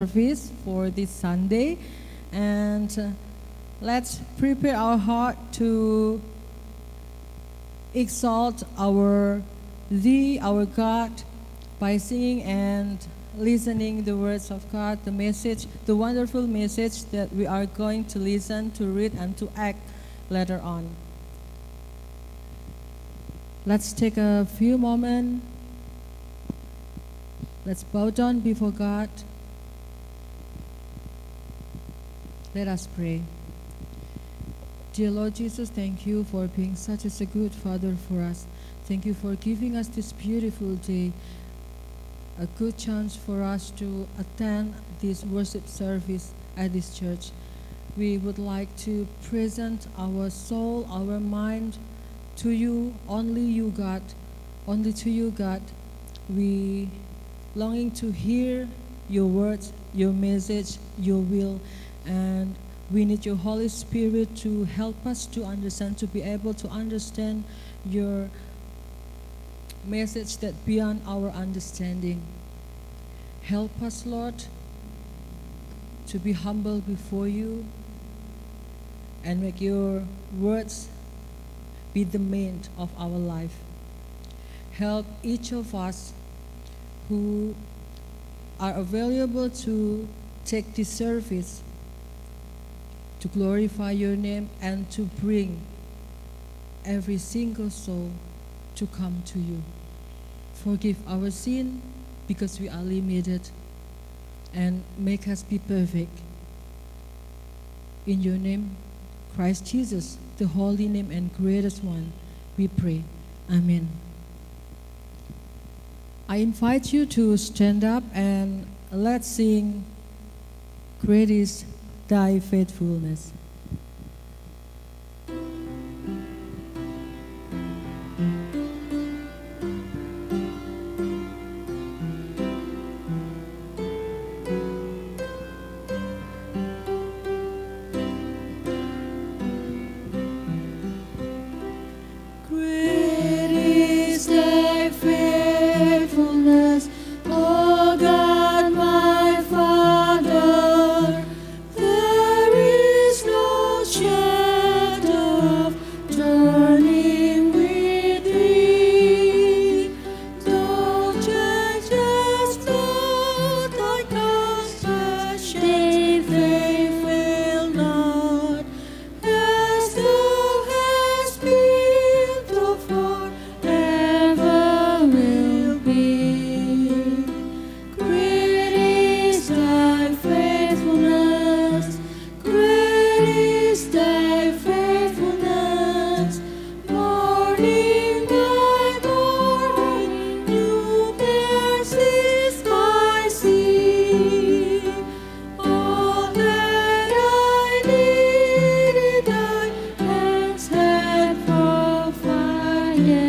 service for this Sunday, and uh, let's prepare our heart to exalt our Thee, our God, by singing and listening the words of God, the message, the wonderful message that we are going to listen, to read, and to act later on. Let's take a few moments. Let's bow down before God. Let us pray. Dear Lord Jesus, thank you for being such a good Father for us. Thank you for giving us this beautiful day, a good chance for us to attend this worship service at this church. We would like to present our soul, our mind to you, only you, God, only to you, God. We longing to hear your words, your message, your will and we need your Holy Spirit to help us to understand, to be able to understand your message that beyond our understanding. Help us, Lord, to be humble before you and make your words be the main of our life. Help each of us who are available to take this service to glorify your name and to bring every single soul to come to you. Forgive our sin because we are limited and make us be perfect. In your name, Christ Jesus, the holy name and greatest one, we pray. Amen. I invite you to stand up and let's sing Great is thy faithfulness. wonder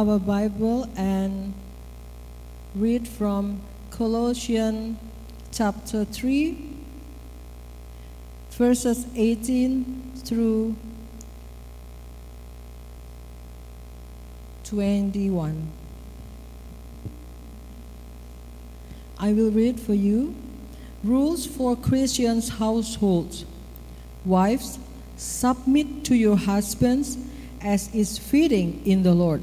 our Bible and read from Colossians chapter 3, verses 18 through 21. I will read for you rules for Christians' households. Wives, submit to your husbands as is fitting in the Lord.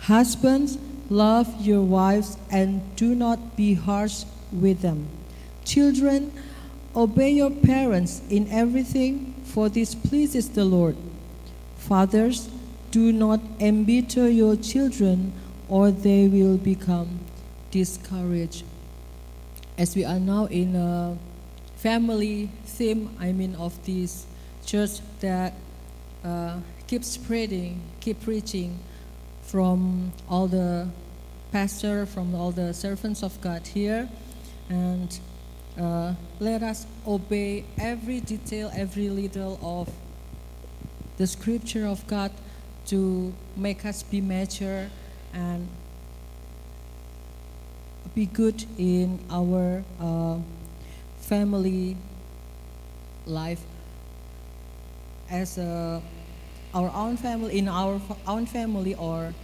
Husbands, love your wives and do not be harsh with them. Children, obey your parents in everything, for this pleases the Lord. Fathers, do not embitter your children, or they will become discouraged. As we are now in a family theme, I mean, of this church that uh, keep spreading, keep preaching from all the pastor, from all the servants of God here, and uh, let us obey every detail, every little of the scripture of God to make us be mature and be good in our uh, family life as a our own family, in our own family, or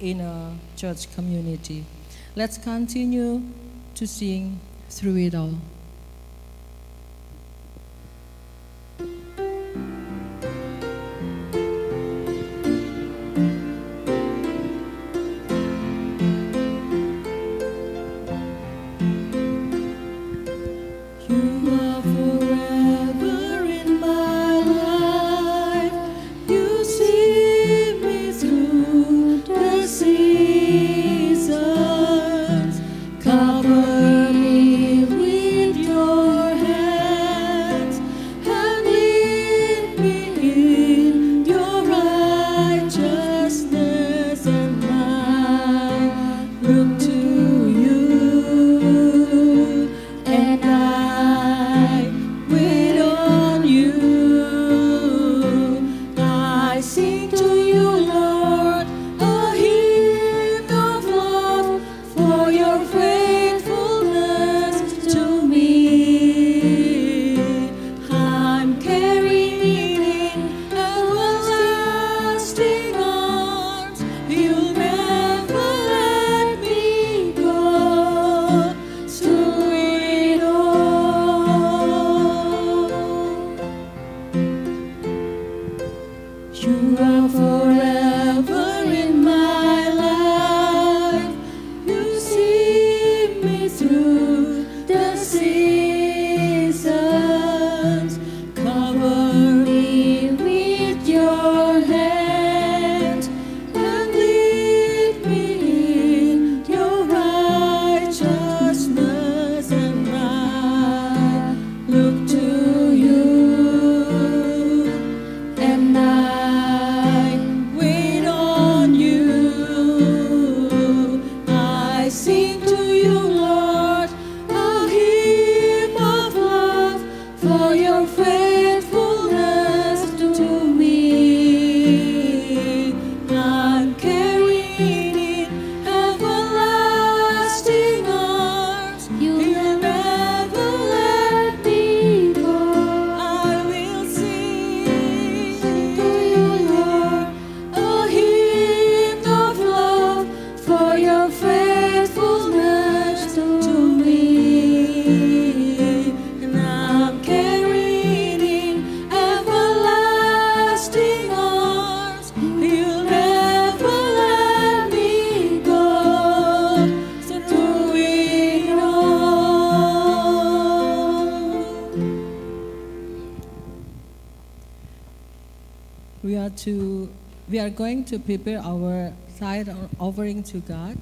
in a church community. Let's continue to sing through it all. Are going to prepare our side offering to God,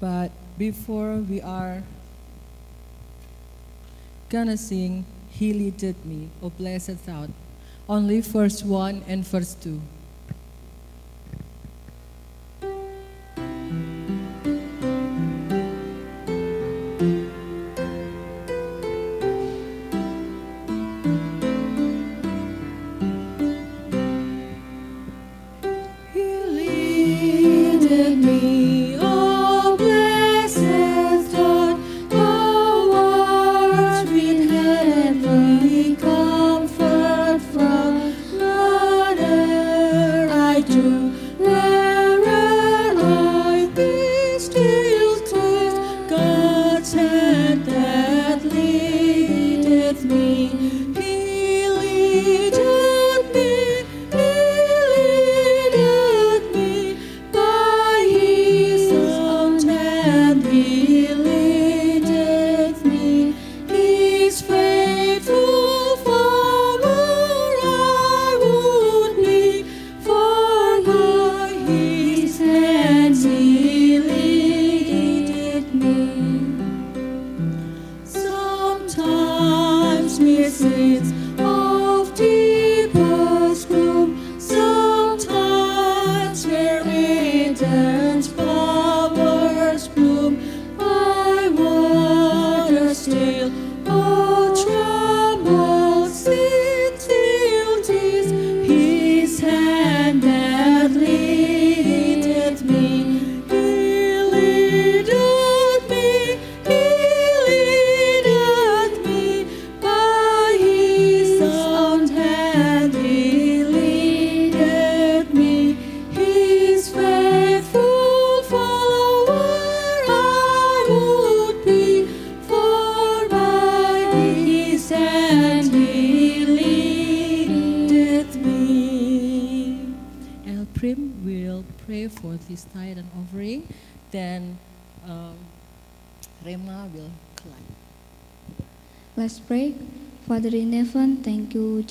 but before we are gonna sing, He lifted me, O blessed thought, only verse 1 and verse 2.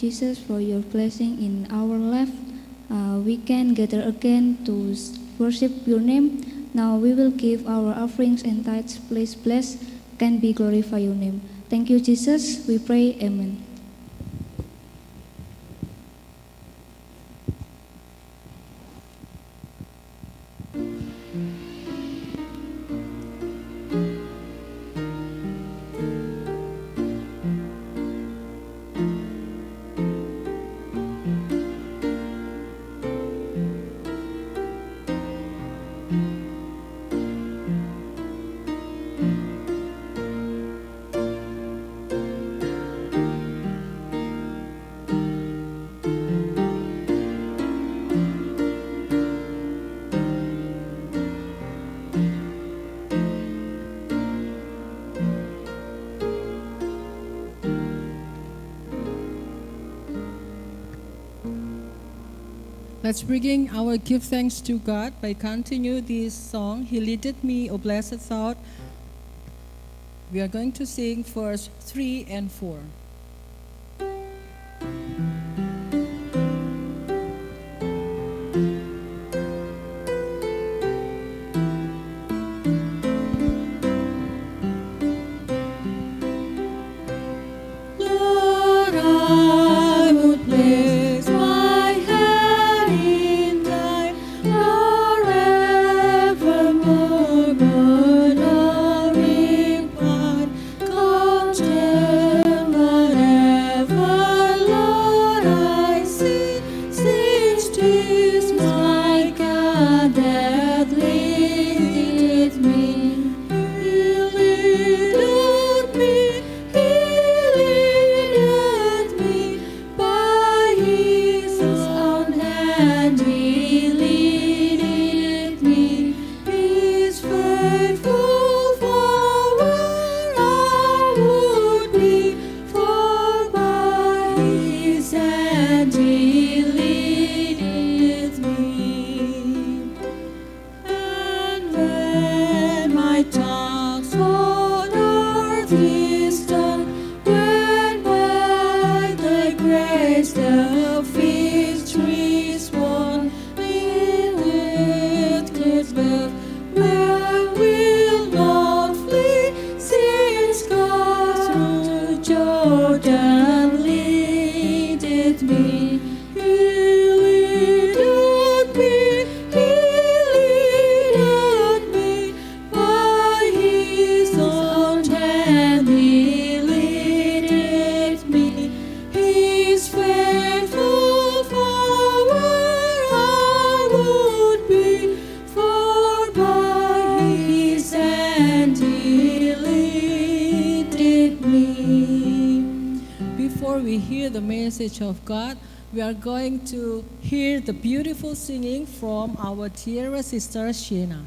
Jesus, for your blessing in our life. Uh, we can gather again to worship your name. Now we will give our offerings and tithes. Please bless, can be glorify your name. Thank you, Jesus. We pray, Amen. Let's bring our give thanks to God by continue this song. He leaded me, O blessed thought. We are going to sing verse 3 and 4. Going to hear the beautiful singing from our dear sister Sheena.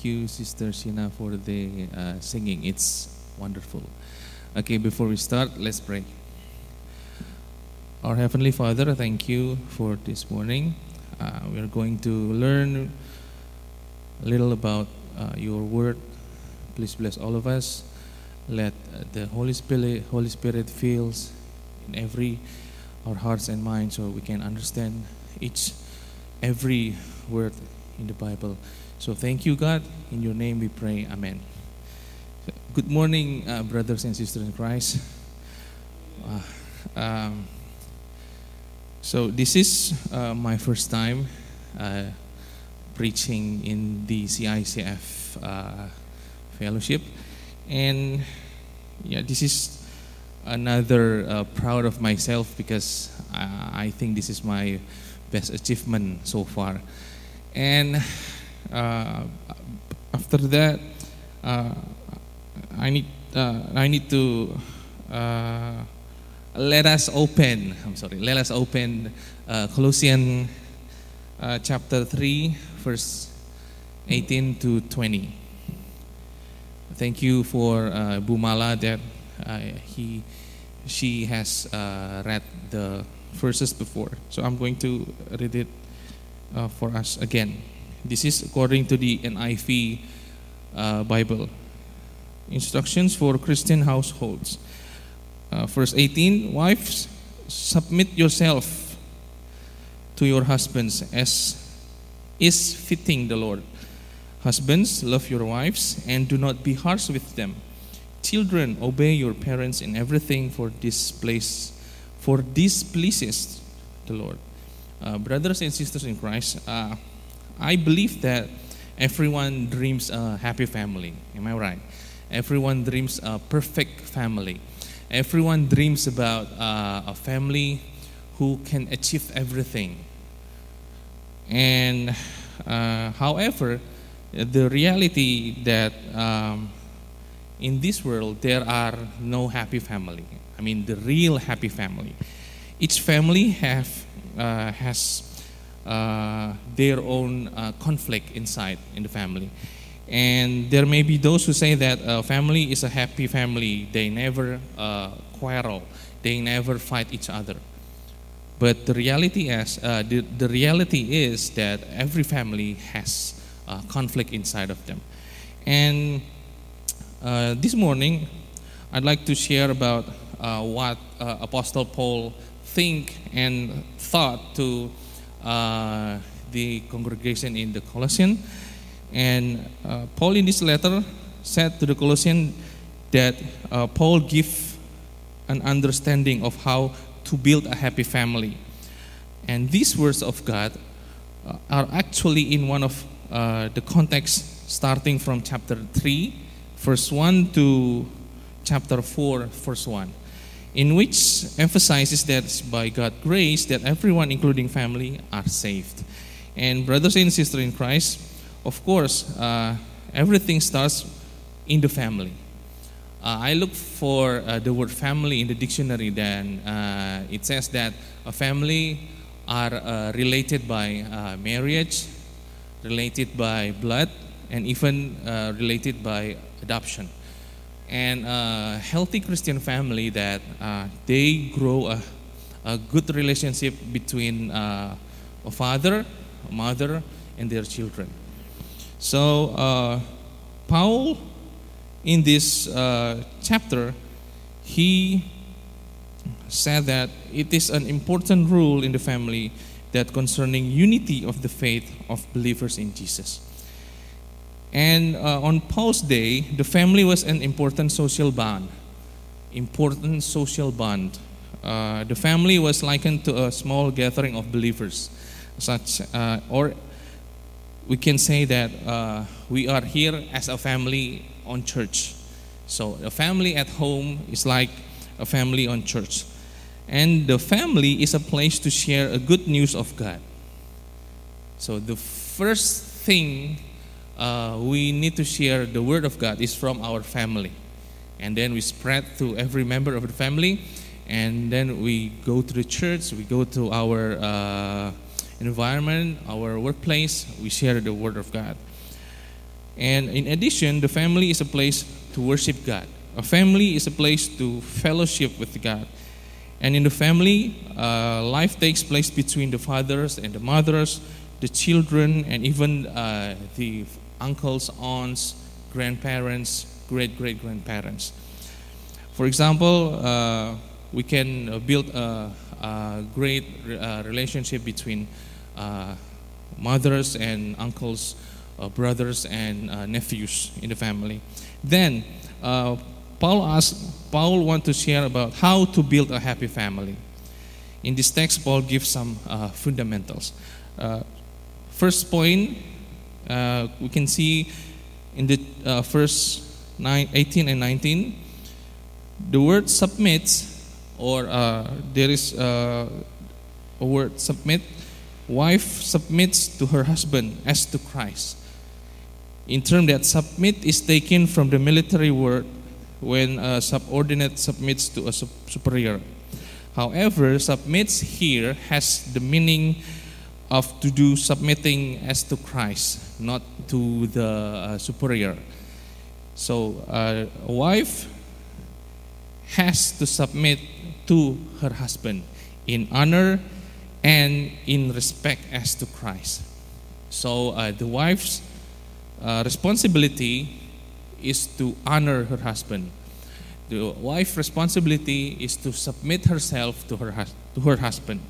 Thank you, Sister Shina, for the uh, singing. It's wonderful. Okay, before we start, let's pray. Our Heavenly Father, thank you for this morning. Uh, we are going to learn a little about uh, your word. Please bless all of us. Let uh, the Holy Spirit, Holy Spirit fills in every our hearts and minds, so we can understand each every word in the Bible. So thank you, God. In your name we pray. Amen. Good morning, uh, brothers and sisters in Christ. Uh, um, so this is uh, my first time uh, preaching in the CICF uh, fellowship, and yeah, this is another uh, proud of myself because uh, I think this is my best achievement so far. And uh, after that, uh, I need uh, I need to uh, let us open. I'm sorry. Let us open uh, Colossians chapter three, verse eighteen to twenty. Thank you for Bumala that he she has read the verses before. So I'm going to read it uh, for us again. This is according to the NIV uh, Bible. Instructions for Christian households. Uh, verse 18 Wives, submit yourself to your husbands as is fitting the Lord. Husbands, love your wives and do not be harsh with them. Children, obey your parents in everything for this place, for this pleases the Lord. Uh, brothers and sisters in Christ, uh, I believe that everyone dreams a happy family. Am I right? Everyone dreams a perfect family. Everyone dreams about uh, a family who can achieve everything. And uh, however, the reality that um, in this world there are no happy family. I mean, the real happy family. Each family have uh, has uh, their own uh, conflict inside in the family. And there may be those who say that a family is a happy family. They never uh, quarrel. They never fight each other. But the reality is, uh, the, the reality is that every family has uh, conflict inside of them. And uh, this morning, I'd like to share about uh, what uh, Apostle Paul think and thought to uh, the congregation in the Colossian. And uh, Paul in this letter said to the Colossian that uh, Paul give an understanding of how to build a happy family. And these words of God uh, are actually in one of uh, the context starting from chapter 3, verse 1 to chapter 4, verse 1, in which emphasizes that by God's grace that everyone, including family, are saved. And brothers and sisters in Christ, of course, uh, everything starts in the family. Uh, I look for uh, the word family in the dictionary, then uh, it says that a family are uh, related by uh, marriage, related by blood, and even related by adoption. And a healthy Christian family that uh, they grow a, a good relationship between uh, a father, a mother, and their children. So, uh, Paul, in this uh, chapter, he said that it is an important rule in the family that concerning unity of the faith of believers in Jesus. And uh, on Paul's day, the family was an important social bond. Important social bond. Uh, the family was likened to a small gathering of believers, such uh, or we can say that uh, we are here as a family on church. So a family at home is like a family on church. And the family is a place to share a good news of God. So the first thing uh, we need to share the word of God is from our family. And then we spread to every member of the family. And then we go to the church, we go to our uh, environment, our workplace, we share the word of God. And in addition, the family is a place to worship God. A family is a place to fellowship with God. And in the family, uh, life takes place between the fathers and the mothers, the children, and even uh, the uncles, aunts, grandparents, great great grandparents. For example, uh, we can build a, a great uh, relationship between uh, mothers and uncles, uh, brothers and uh, nephews in the family. Then, Paul asks, Paul want to share about how to build a happy family. In this text, Paul gives some fundamentals. First point, uh, we can see in the uh, verse nine, 18 and 19, the word submits, or uh, there is uh, a word submit. Wife submits to her husband as to Christ. In term that submit is taken from the military word when a subordinate submits to a sup- superior. However, submits here has the meaning of to do submitting as to Christ, not to the uh, superior. So, uh, a wife has to submit to her husband in honor and in respect as to Christ. So, uh, the wife's uh, responsibility is to honor her husband. The wife's responsibility is to submit herself to her, to her husband.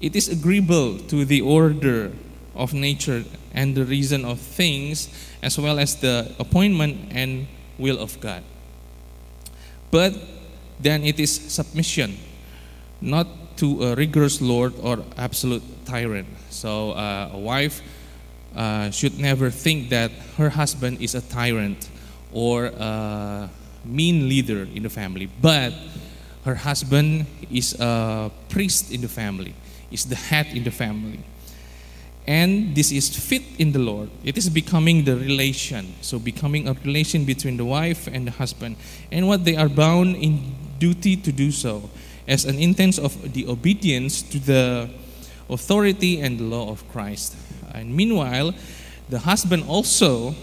It is agreeable to the order of nature and the reason of things, as well as the appointment and will of God. But then it is submission, not to a rigorous lord or absolute tyrant. So uh, a wife uh, should never think that her husband is a tyrant or a mean leader in the family, but her husband is a priest in the family, is the head in the family. And this is fit in the Lord. It is becoming the relation. So, becoming a relation between the wife and the husband, and what they are bound in duty to do so, as an instance of the obedience to the authority and the law of Christ. And meanwhile, the husband also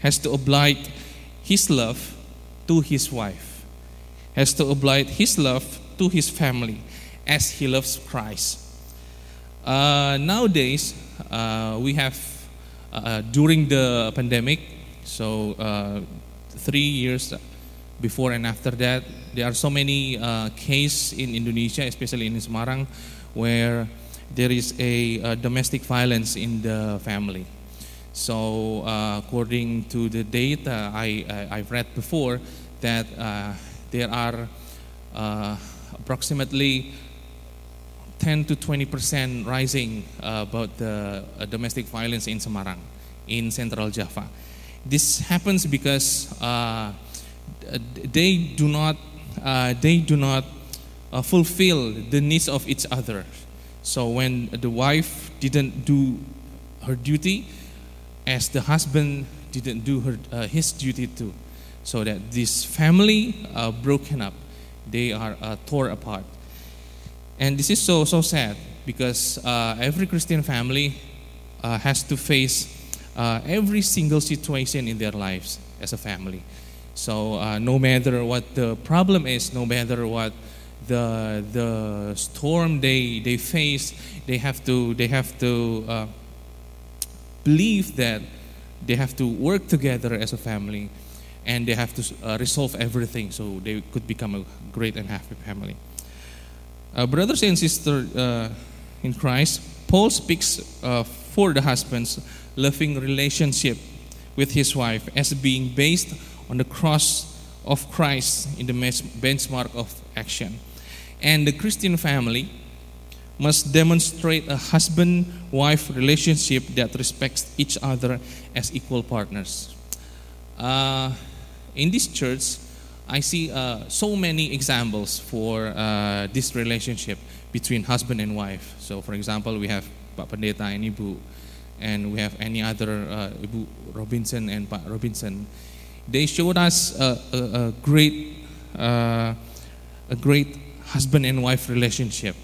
has to oblige his love to his wife, has to oblige his love to his family as he loves Christ. Uh, nowadays, uh, we have, uh, during the pandemic, so uh, three years before and after that, there are so many uh, cases in Indonesia, especially in Semarang, where there is a, uh domestic violence in the family. So, uh, according to the data I, I, I've read before, that uh, there are uh, approximately 10 to 20 percent rising uh, about the uh, domestic violence in Semarang, in Central Java. This happens because uh, they do not uh, they do not uh, fulfill the needs of each other. So when the wife didn't do her duty, as the husband didn't do her, uh, his duty too. So that this family broken up, they are tore apart. And this is so, so sad because uh, every Christian family uh, has to face uh, every single situation in their lives as a family. So uh, no matter what the problem is, no matter what the the storm they they face, they have to they have to uh, believe that they have to work together as a family, and they have to uh, resolve everything so they could become a great and happy family. Uh, brothers and sisters uh, in Christ, Paul speaks uh, for the husband's loving relationship with his wife as being based on the cross of Christ in the benchmark of action. And the Christian family must demonstrate a husband wife relationship that respects each other as equal partners. Uh, in this church, I see uh, so many examples for uh, this relationship between husband and wife. So, for example, we have Pak Pendeta and Ibu, and we have any other uh, Ibu Robinson and Pak Robinson. They showed us a, a, a great, uh, a great husband and wife relationship.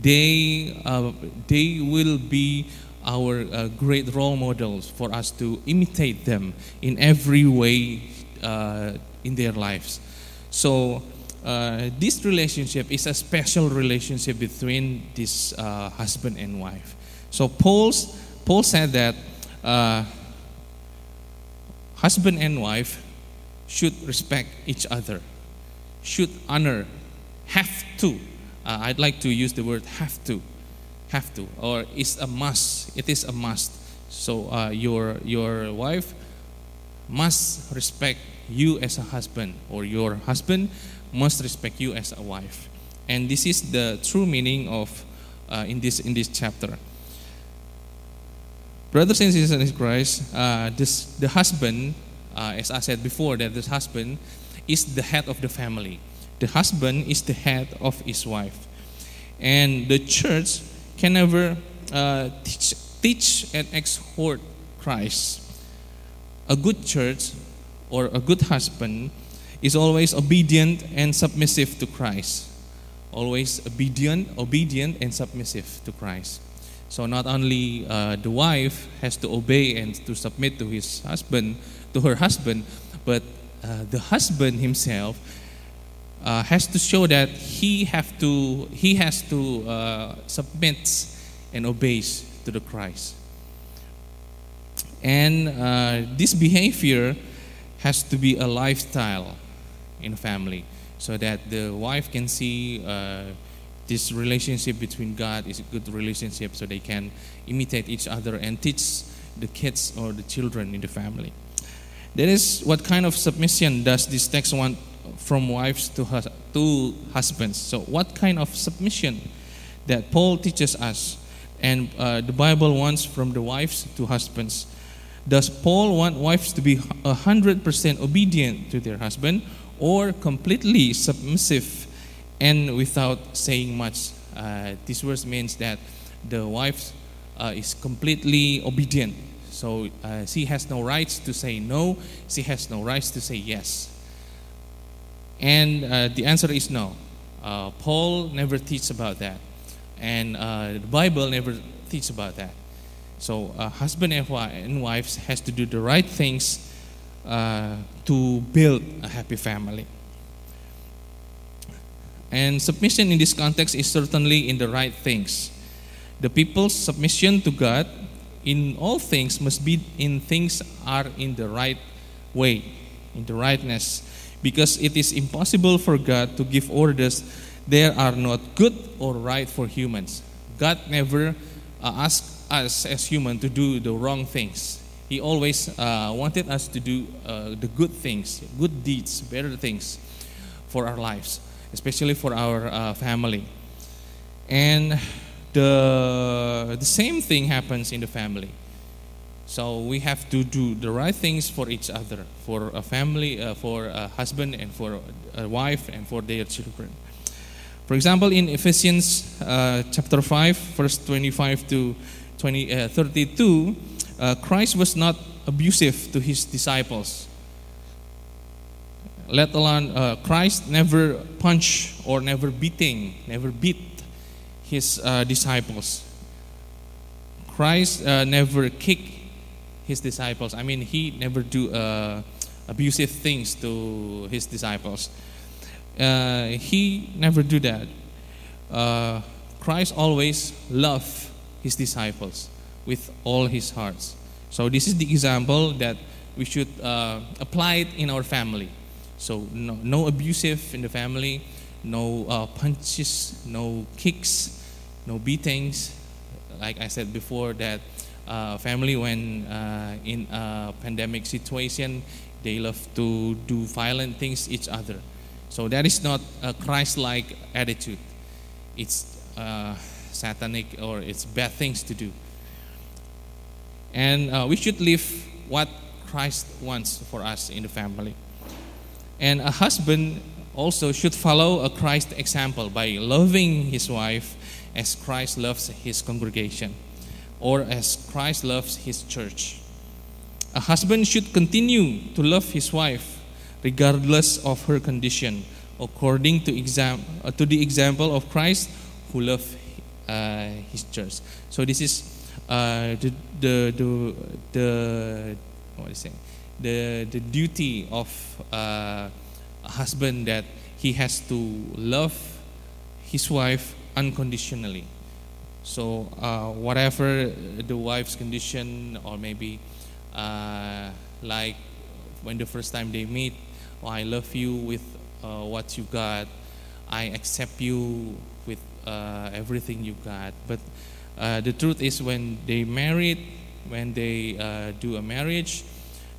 They, uh, they will be our uh, great role models for us to imitate them in every way uh, in their lives. So, uh, this relationship is a special relationship between this uh, husband and wife. So, Paul's, Paul said that uh, husband and wife should respect each other, should honor, have to. Uh, I'd like to use the word have to, have to, or it's a must. It is a must. So uh, your your wife must respect you as a husband, or your husband must respect you as a wife. And this is the true meaning of uh, in this in this chapter. Brothers and sisters in Christ, uh, this, the husband, uh, as I said before, that the husband is the head of the family. The husband is the head of his wife. And the church can never uh, teach, teach and exhort Christ. A good church or a good husband is always obedient and submissive to Christ. Always obedient, obedient and submissive to Christ. So not only uh, the wife has to obey and to submit to his husband, to her husband, but uh, the husband himself uh, has to show that he have to he has to uh, submit and obeys to the Christ. And uh, this behavior has to be a lifestyle in a family, so that the wife can see uh, this relationship between God is a good relationship, so they can imitate each other and teach the kids or the children in the family. That is what kind of submission does this text want from wives to, hus- to husbands. So, what kind of submission that Paul teaches us and uh, the Bible wants from the wives to husbands? Does Paul want wives to be 100% obedient to their husband or completely submissive and without saying much? Uh, this verse means that the wife uh, is completely obedient. So uh, she has no rights to say no, she has no rights to say yes. And uh, the answer is no. Uh, Paul never teaches about that. And uh, the Bible never teaches about that. So uh, husband and, wi- and wives has to do the right things uh, to build a happy family. And submission in this context is certainly in the right things. The people's submission to God in all things must be in things are in the right way, in the rightness, because it is impossible for God to give orders that are not good or right for humans. God never uh, asked us as human to do the wrong things. He always uh, wanted us to do uh, the good things, good deeds, better things for our lives, especially for our uh, family. And the, the same thing happens in the family. So we have to do the right things for each other, for a family, uh, for a husband, and for a wife, and for their children. For example, in Ephesians uh, chapter 5, verse 25 to 20, uh, 32, uh, Christ was not abusive to his disciples. Let alone uh, Christ never punch or never beating, never beat his uh, disciples. Christ uh, never kick his disciples. I mean, he never do uh, abusive things to his disciples. He never do that. Christ always loved his disciples with all his hearts. So this is the example that we should uh, apply it in our family. So no, no abusive in the family, no uh, punches, no kicks, no beatings. Like I said before, that uh, family when uh, in a pandemic situation, they love to do violent things each other. So that is not a Christ-like attitude. It's uh, satanic or it's bad things to do. And uh, we should live what Christ wants for us in the family. And a husband also should follow a Christ example by loving his wife as Christ loves his congregation or as Christ loves his church. A husband should continue to love his wife regardless of her condition, according to, exam- uh, to the example of Christ who loved his church. So this is uh, the, the, the, the, what is it? The, the duty of uh, a husband that he has to love his wife unconditionally. So uh, whatever the wife's condition, or maybe uh, like when the first time they meet, oh, I love you with uh, what you got. I accept you uh, everything you got. But uh, the truth is, when they married, when they uh, do a marriage,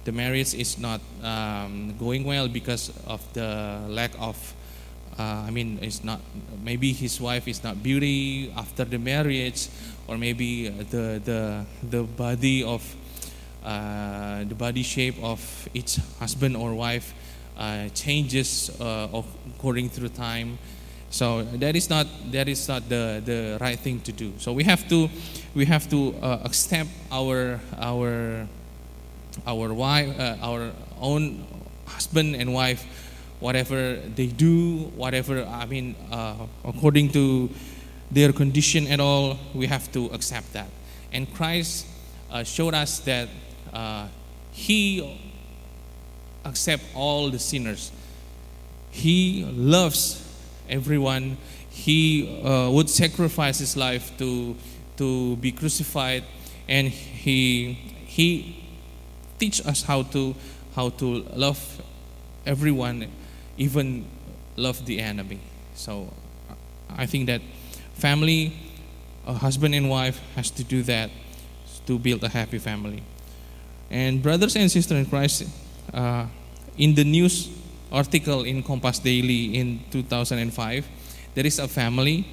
the marriage is not um, going well because of the lack of uh, I mean, it's not. Maybe his wife is not beauty after the marriage, or maybe the the the body of uh, the body shape of each husband or wife uh, changes according through time. So that is not that is not the the right thing to do. So we have to we have to uh, accept our our our wife uh, our own husband and wife whatever they do, whatever, I mean, uh, according to their condition at all, we have to accept that. And Christ uh, showed us that uh, He accept all the sinners. He loves everyone. He uh, would sacrifice His life to, to be crucified, and He, he teach us how to, how to love everyone even love the enemy. So I think that family, a husband and wife, has to do that to build a happy family. And brothers and sisters in Christ, uh, in the news article in Kompas Daily in 2005, there is a family,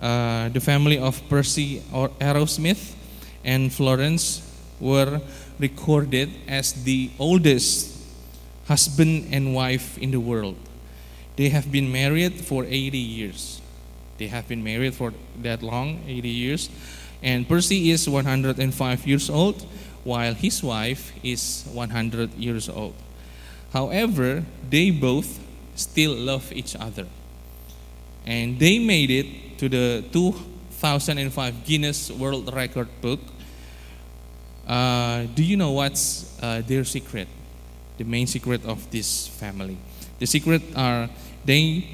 uh, the family of Percy Arrowsmith and Florence were recorded as the oldest husband and wife in the world. They have been married for 80 years. They have been married for that long, 80 years. And Percy is 105 years old, while his wife is 100 years old. However, they both still love each other. And they made it to the 2005 Guinness World Record book. Uh, do you know what's uh, their secret? the main secret of this family. The secret are they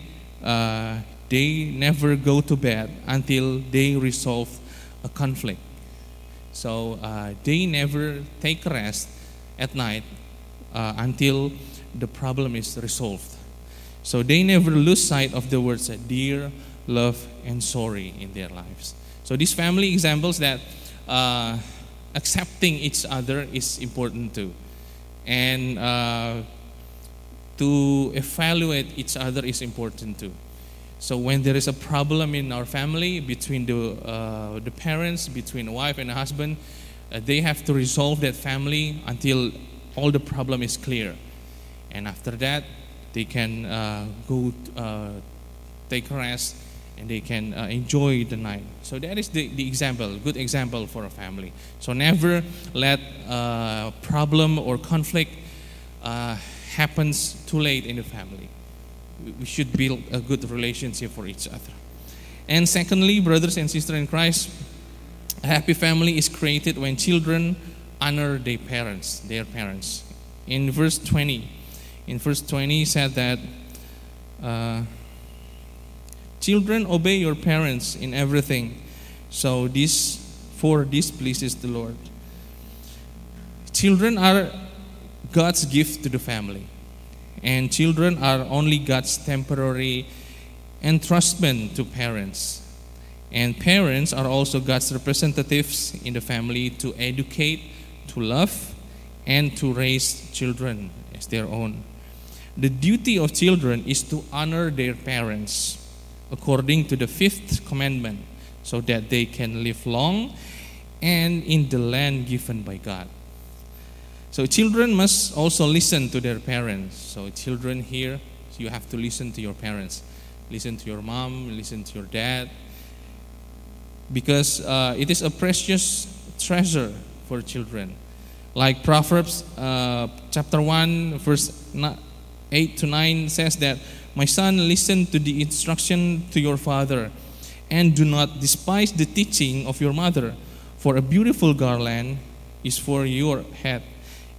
uh, they never go to bed until they resolve a conflict. So uh, they never take rest at night uh, until the problem is resolved. So they never lose sight of the words dear, love, and sorry in their lives. So these family examples that uh, accepting each other is important too and uh, to evaluate each other is important too. So when there is a problem in our family between the uh, the parents, between a wife and a husband, uh, they have to resolve that family until all the problem is clear, and after that they can uh, go uh, take a rest and they can uh, enjoy the night. So that is the, the example, good example for a family. So never let uh, problem or conflict uh, happens too late in the family. We should build a good relationship for each other. And secondly, brothers and sisters in Christ, a happy family is created when children honor their parents, their parents. In verse 20, in verse 20 he said that uh, children obey your parents in everything. So this for this pleases the Lord. Children are God's gift to the family. And children are only God's temporary entrustment to parents. And parents are also God's representatives in the family to educate, to love, and to raise children as their own. The duty of children is to honor their parents according to the fifth commandment so that they can live long and in the land given by God. So children must also listen to their parents. So children here, you have to listen to your parents. Listen to your mom, listen to your dad. Because uh, it is a precious treasure for children. Like Proverbs uh, chapter 1, verse 8 to 9 says that, My son, listen to the instruction to your father, and do not despise the teaching of your mother. For a beautiful garland is for your head,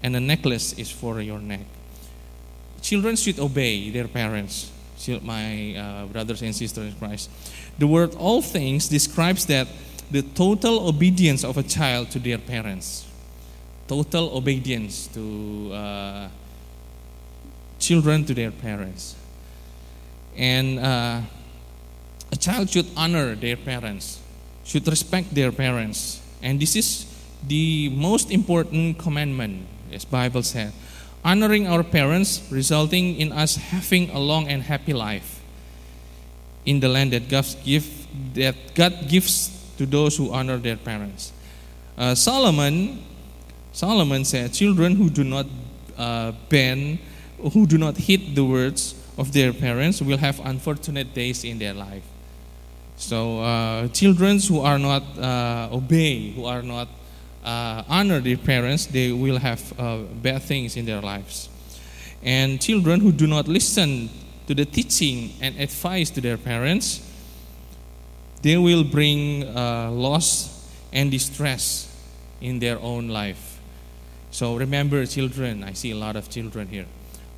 and a necklace is for your neck. Children should obey their parents, my uh, brothers and sisters in Christ. The word all things describes that the total obedience of a child to their parents. Total obedience to uh, children to their parents. And uh, a child should honor their parents, should respect their parents. And this is the most important commandment, as Bible said. Honoring our parents, resulting in us having a long and happy life in the land that God, give, that God gives to those who honor their parents. Uh, Solomon, Solomon said, "Children who do not uh, bend, who do not heed the words of their parents, will have unfortunate days in their life." So, uh, children who are not uh, obey, who are not uh, honor their parents, they will have uh, bad things in their lives. And children who do not listen to the teaching and advice to their parents, they will bring uh, loss and distress in their own life. So remember, children. I see a lot of children here,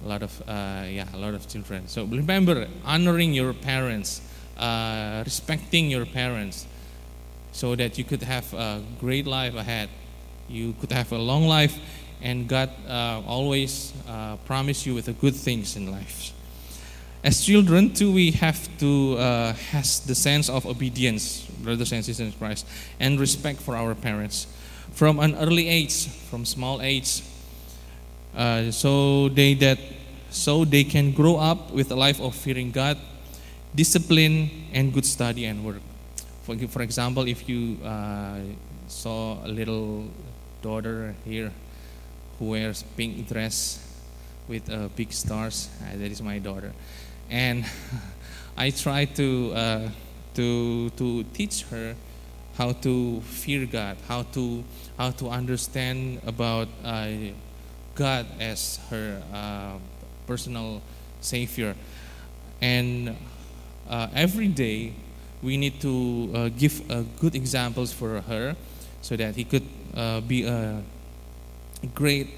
a lot of uh, yeah, a lot of children. So remember, honoring your parents, uh, respecting your parents, so that you could have a great life ahead. You could have a long life, and God uh, always uh, promise you with the good things in life. As children, too, we have to uh, has the sense of obedience, brothers and sisters in Christ, and respect for our parents from an early age, from small age, uh, so they that so they can grow up with a life of fearing God, discipline, and good study and work. For, for example, if you uh, saw a little daughter here who wears pink dress with uh, big stars, uh, that is my daughter, and I try to uh, to to teach her how to fear God, how to how to understand about uh, God as her uh, personal savior, and uh, every day we need to uh, give uh, good examples for her, so that he could be a great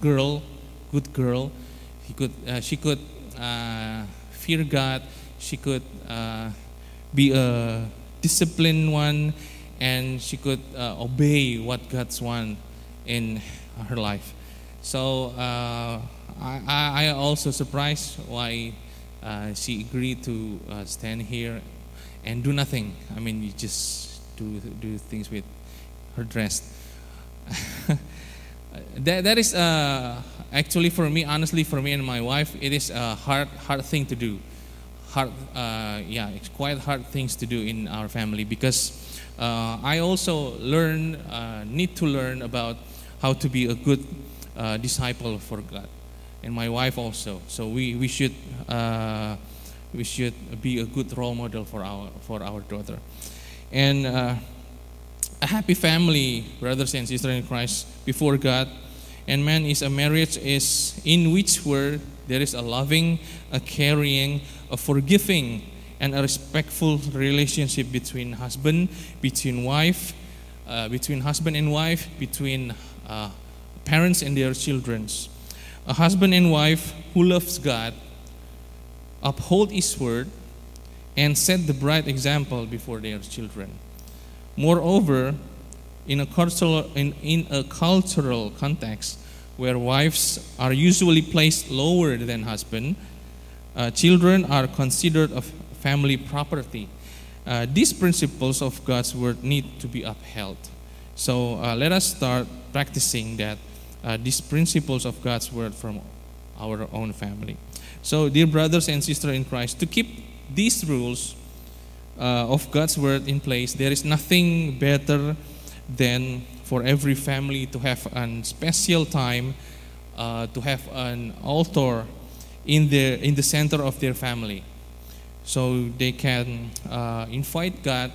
girl, good girl. He could she could fear God. She could uh, be a disciplined one, and she could uh, obey what God's want in her life. So uh, I, I also surprised why uh, she agreed to uh, stand here and do nothing. I mean, you just do do things with her dress. that that is uh, actually for me, honestly, for me and my wife, it is a hard hard thing to do. Hard, uh, yeah, it's quite hard things to do in our family because uh, I also learn uh, need to learn about how to be a good uh, disciple for God, and my wife also. So we we should uh, we should be a good role model for our for our daughter. And uh, a happy family, brothers and sisters in Christ, before God and man is a marriage is in which where there is a loving, a caring, a forgiving, and a respectful relationship between husband, between wife, uh, between husband and wife, between uh, parents and their children. A husband and wife who loves God, uphold His word, and set the bright example before their children. Moreover, in a cultural, in, in a cultural context where wives are usually placed lower than husband, uh, children are considered of family property. Uh, these principles of God's word need to be upheld. So uh, let us start practicing that uh, these principles of God's word from our own family. So, dear brothers and sisters in Christ, to keep these rules uh, of God's word in place, there is nothing better than for every family to have a special time uh, to have an altar in the in the center of their family, so they can uh, invite God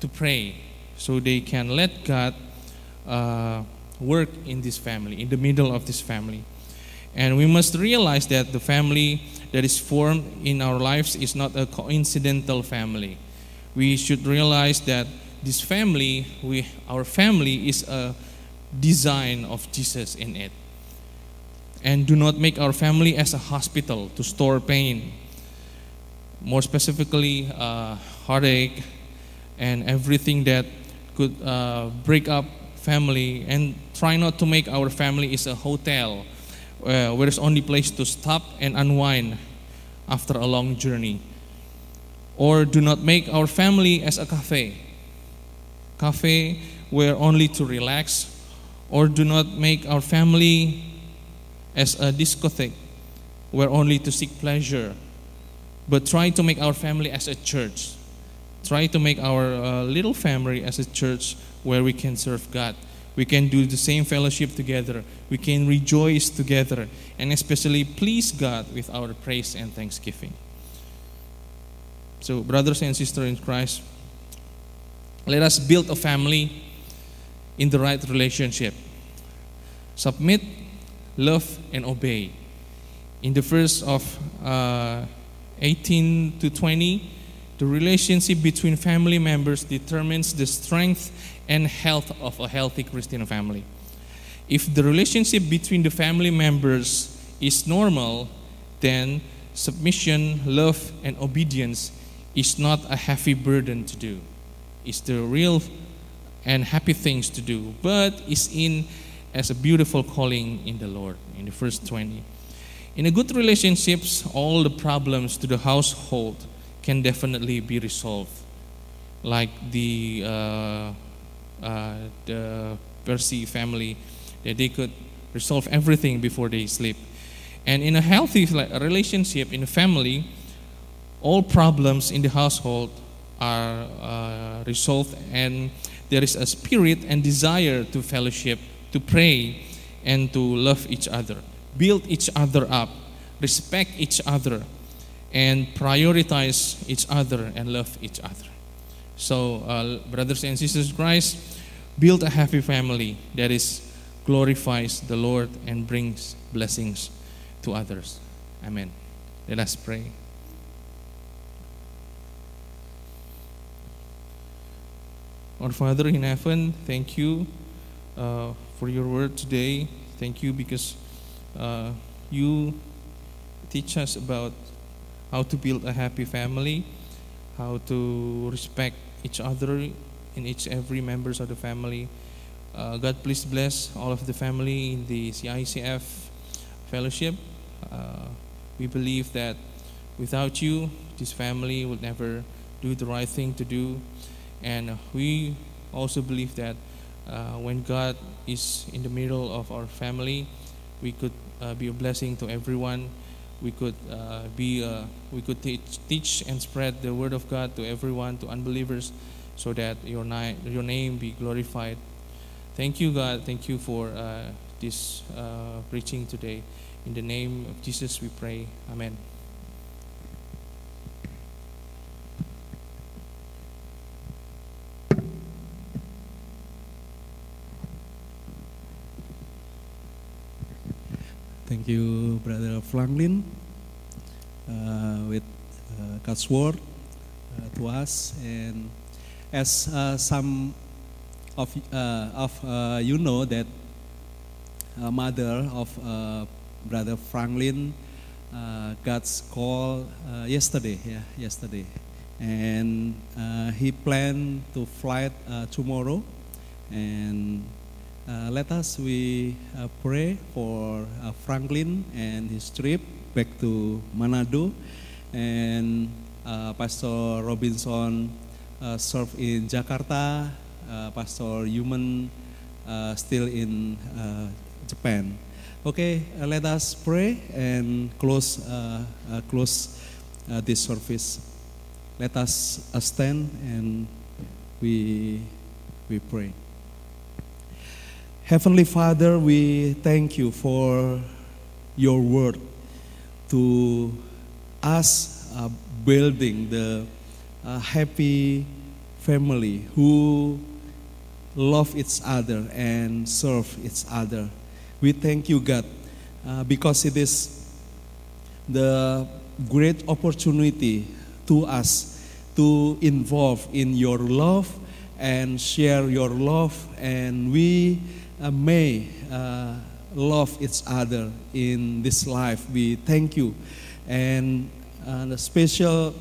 to pray, so they can let God uh, work in this family, in the middle of this family, and we must realize that the family that is formed in our lives is not a coincidental family. We should realize that this family, we, our family is a design of Jesus in it. And do not make our family as a hospital to store pain. More specifically, uh, heartache and everything that could uh, break up family. And try not to make our family is a hotel uh, where it's only place to stop and unwind after a long journey. Or do not make our family as a cafe cafe where only to relax, or do not make our family as a discotheque where only to seek pleasure, but try to make our family as a church. Try to make our uh, little family as a church where we can serve God. We can do the same fellowship together. We can rejoice together, and especially please God with our praise and thanksgiving. So, brothers and sisters in Christ, let us build a family in the right relationship. Submit, love, and obey. In the verse of uh, 18 to 20, the relationship between family members determines the strength and health of a healthy Christian family. If the relationship between the family members is normal, then submission, love, and obedience is not a heavy burden to do is the real and happy things to do, but is in as a beautiful calling in the Lord. In the first 20. In a good relationships, all the problems to the household can definitely be resolved. Like the uh, uh, the Percy family, that they could resolve everything before they sleep. And in a healthy relationship in a family, all problems in the household are uh, resolved and there is a spirit and desire to fellowship, to pray, and to love each other, build each other up, respect each other, and prioritize each other and love each other. So, uh, brothers and sisters Christ, build a happy family that is glorifies the Lord and brings blessings to others. Amen. Let us pray. Our Father in heaven, thank you uh, for your word today. Thank you because uh, you teach us about how to build a happy family, how to respect each other in each every members of the family. Uh, God, please bless all of the family in the CICF fellowship. Uh, we believe that without you, this family would never do the right thing to do. And we also believe that uh, when God is in the middle of our family, we could uh, be a blessing to everyone. We could uh, be uh, we could teach, teach and spread the word of God to everyone, to unbelievers, so that your, your name be glorified. Thank you, God. Thank you for uh, this uh, preaching today. In the name of Jesus, we pray. Amen. Thank you, Brother Franklin, uh, with uh, God's word uh, to us. And as uh, some of, uh, of uh, you know that uh, mother of Brother Franklin God's call yesterday, yeah, yesterday. And he planned to fly tomorrow. And uh, let us we uh, pray for uh, Franklin and his trip back to Manado. And uh, Pastor Robinson uh, served in Jakarta. Pastor Human still in Japan. Okay, let us pray and close close this service. Let us stand and we we pray. Heavenly Father, we thank you for your word to us uh, building the uh, happy family who love each other and serve each other. We thank you, God, uh, because it is the great opportunity to us to involve in your love and share your love, and we uh, may uh, love each other in this life. We thank you, and uh, special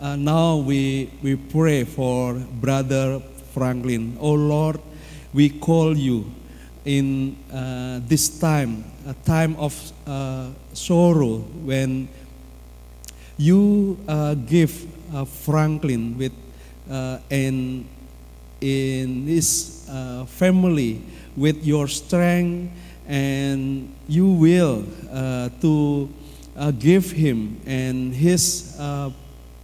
uh, now we we pray for Brother Franklin. Oh Lord, we call you in uh, this time, a time of uh, sorrow when you uh, give uh, Franklin with uh, and in his uh, family with your strength and you will uh, to uh, give him and his uh,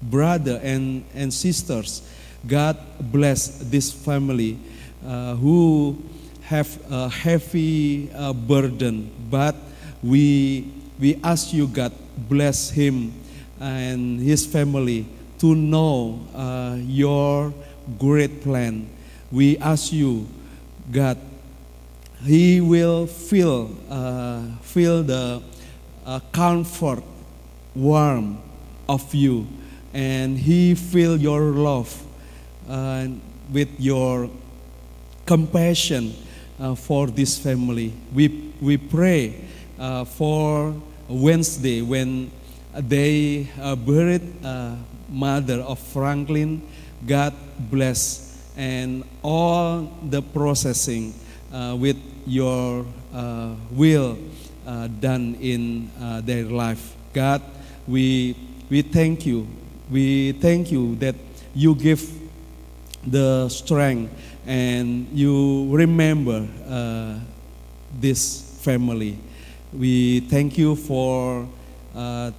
brother and, and sisters. God bless this family uh, who have a heavy uh, burden but we we ask you god bless him and his family to know uh, your great plan. We ask you god he will feel uh, feel the uh, comfort warm of you. And he feel your love uh, with your compassion uh, for this family. We we pray uh, for wednesday when they uh, buried mother of franklin. God bless and all the processing with your uh, will uh, done in uh, their life. God, we, we thank you. We thank you that you give the strength and you remember uh, this family. We thank you for uh,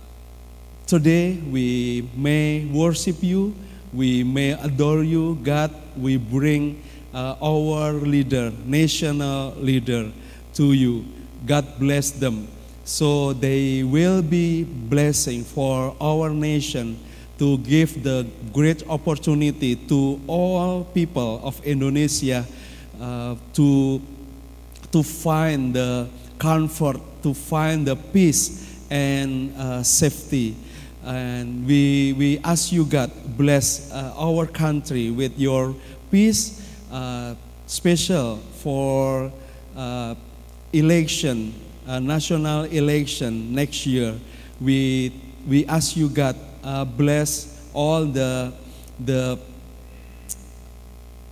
today. We may worship you. We may adore you. God, we bring uh, our leader, national leader, to you. God bless them. So they will be blessing for our nation to give the great opportunity to all people of Indonesia uh, to, to find the comfort, to find the peace and uh, safety. And we, we ask you, God, bless uh, our country with your peace uh, special for uh, election, uh, national election next year. We, we ask you, God, uh, bless all the, the,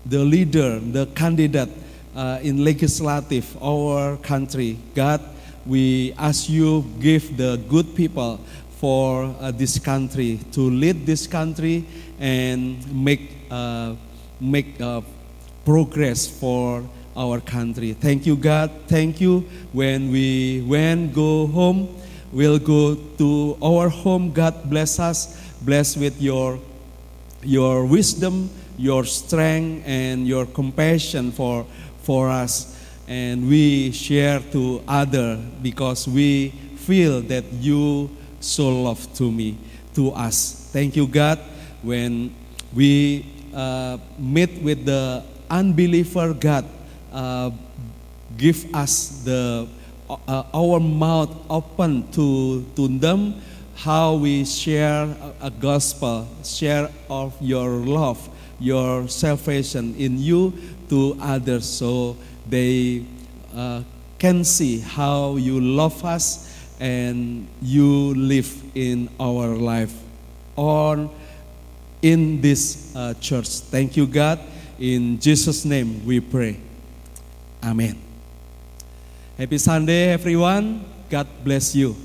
the leader, the candidate uh, in legislative our country. God, we ask you give the good people for uh, this country to lead this country and make uh, make uh, progress for our country. Thank you, God. Thank you. When we when go home, we'll go to our home. God bless us. Bless with your your wisdom, your strength, and your compassion for for us. And we share to other because we feel that you so love to me, to us. Thank you, God. When we uh, meet with the unbeliever, God, uh, give us the uh, our mouth open to, to them, how we share a, gospel, share of your love, your salvation in you to others so they uh, can see how you love us and you live in our life on in this uh, church. Thank you, God. In Jesus' name we pray. Amen. Happy Sunday, everyone. God bless you.